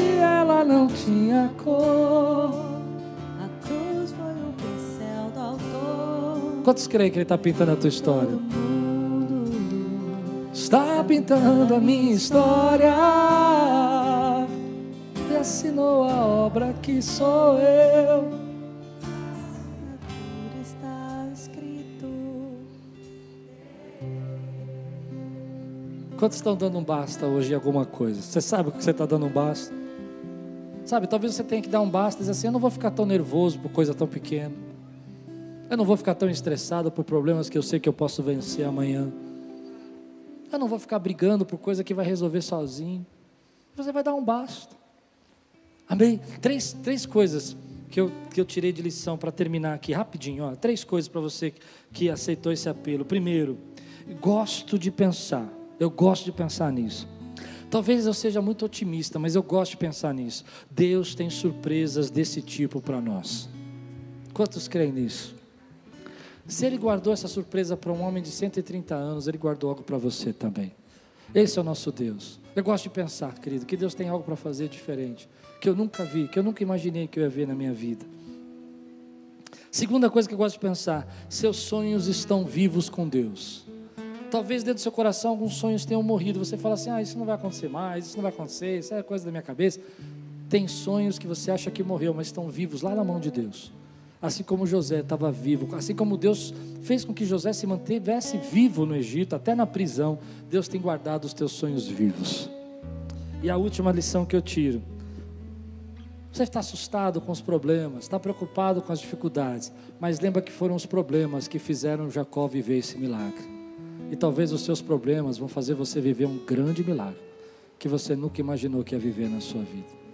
ela não tinha cor. A cruz foi o pincel do autor. Quantos creem que ele está pintando a tua história? Está pintando a minha história. E assinou a obra que sou eu. Está escrito. Quantos estão dando um basta hoje em alguma coisa? Você sabe o que você está dando um basta? Sabe, talvez você tenha que dar um basta e dizer assim: eu não vou ficar tão nervoso por coisa tão pequena. Eu não vou ficar tão estressado por problemas que eu sei que eu posso vencer amanhã. Eu não vou ficar brigando por coisa que vai resolver sozinho. Você vai dar um basta. Amém? Três, três coisas que eu, que eu tirei de lição para terminar aqui, rapidinho. Ó, três coisas para você que aceitou esse apelo. Primeiro, gosto de pensar. Eu gosto de pensar nisso. Talvez eu seja muito otimista, mas eu gosto de pensar nisso. Deus tem surpresas desse tipo para nós. Quantos creem nisso? Se Ele guardou essa surpresa para um homem de 130 anos, Ele guardou algo para você também. Esse é o nosso Deus. Eu gosto de pensar, querido, que Deus tem algo para fazer diferente, que eu nunca vi, que eu nunca imaginei que eu ia ver na minha vida. Segunda coisa que eu gosto de pensar: seus sonhos estão vivos com Deus. Talvez dentro do seu coração alguns sonhos tenham morrido. Você fala assim: ah, isso não vai acontecer mais, isso não vai acontecer, isso é coisa da minha cabeça. Tem sonhos que você acha que morreu, mas estão vivos lá na mão de Deus. Assim como José estava vivo, assim como Deus fez com que José se mantivesse vivo no Egito, até na prisão, Deus tem guardado os teus sonhos vivos. E a última lição que eu tiro: você está assustado com os problemas, está preocupado com as dificuldades, mas lembra que foram os problemas que fizeram Jacó viver esse milagre. E talvez os seus problemas vão fazer você viver um grande milagre que você nunca imaginou que ia viver na sua vida.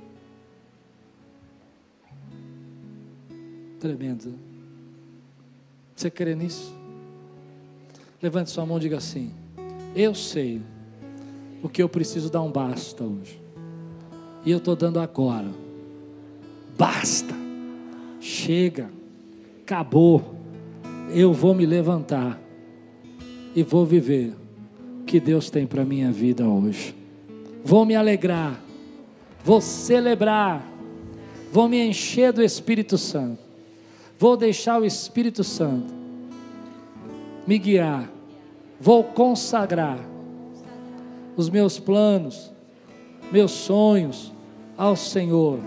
Tremendo. Você crê nisso? Levante sua mão e diga assim: Eu sei o que eu preciso dar um basta hoje. E eu estou dando agora. Basta. Chega. Acabou. Eu vou me levantar e vou viver o que Deus tem para minha vida hoje. Vou me alegrar, vou celebrar, vou me encher do Espírito Santo. Vou deixar o Espírito Santo me guiar. Vou consagrar os meus planos, meus sonhos ao Senhor.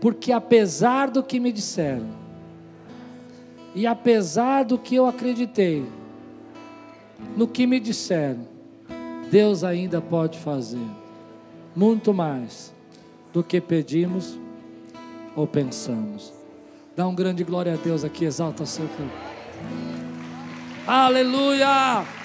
Porque apesar do que me disseram, e apesar do que eu acreditei, no que me disseram, Deus ainda pode fazer muito mais do que pedimos ou pensamos. Dá um grande glória a Deus aqui, exalta seu Aleluia!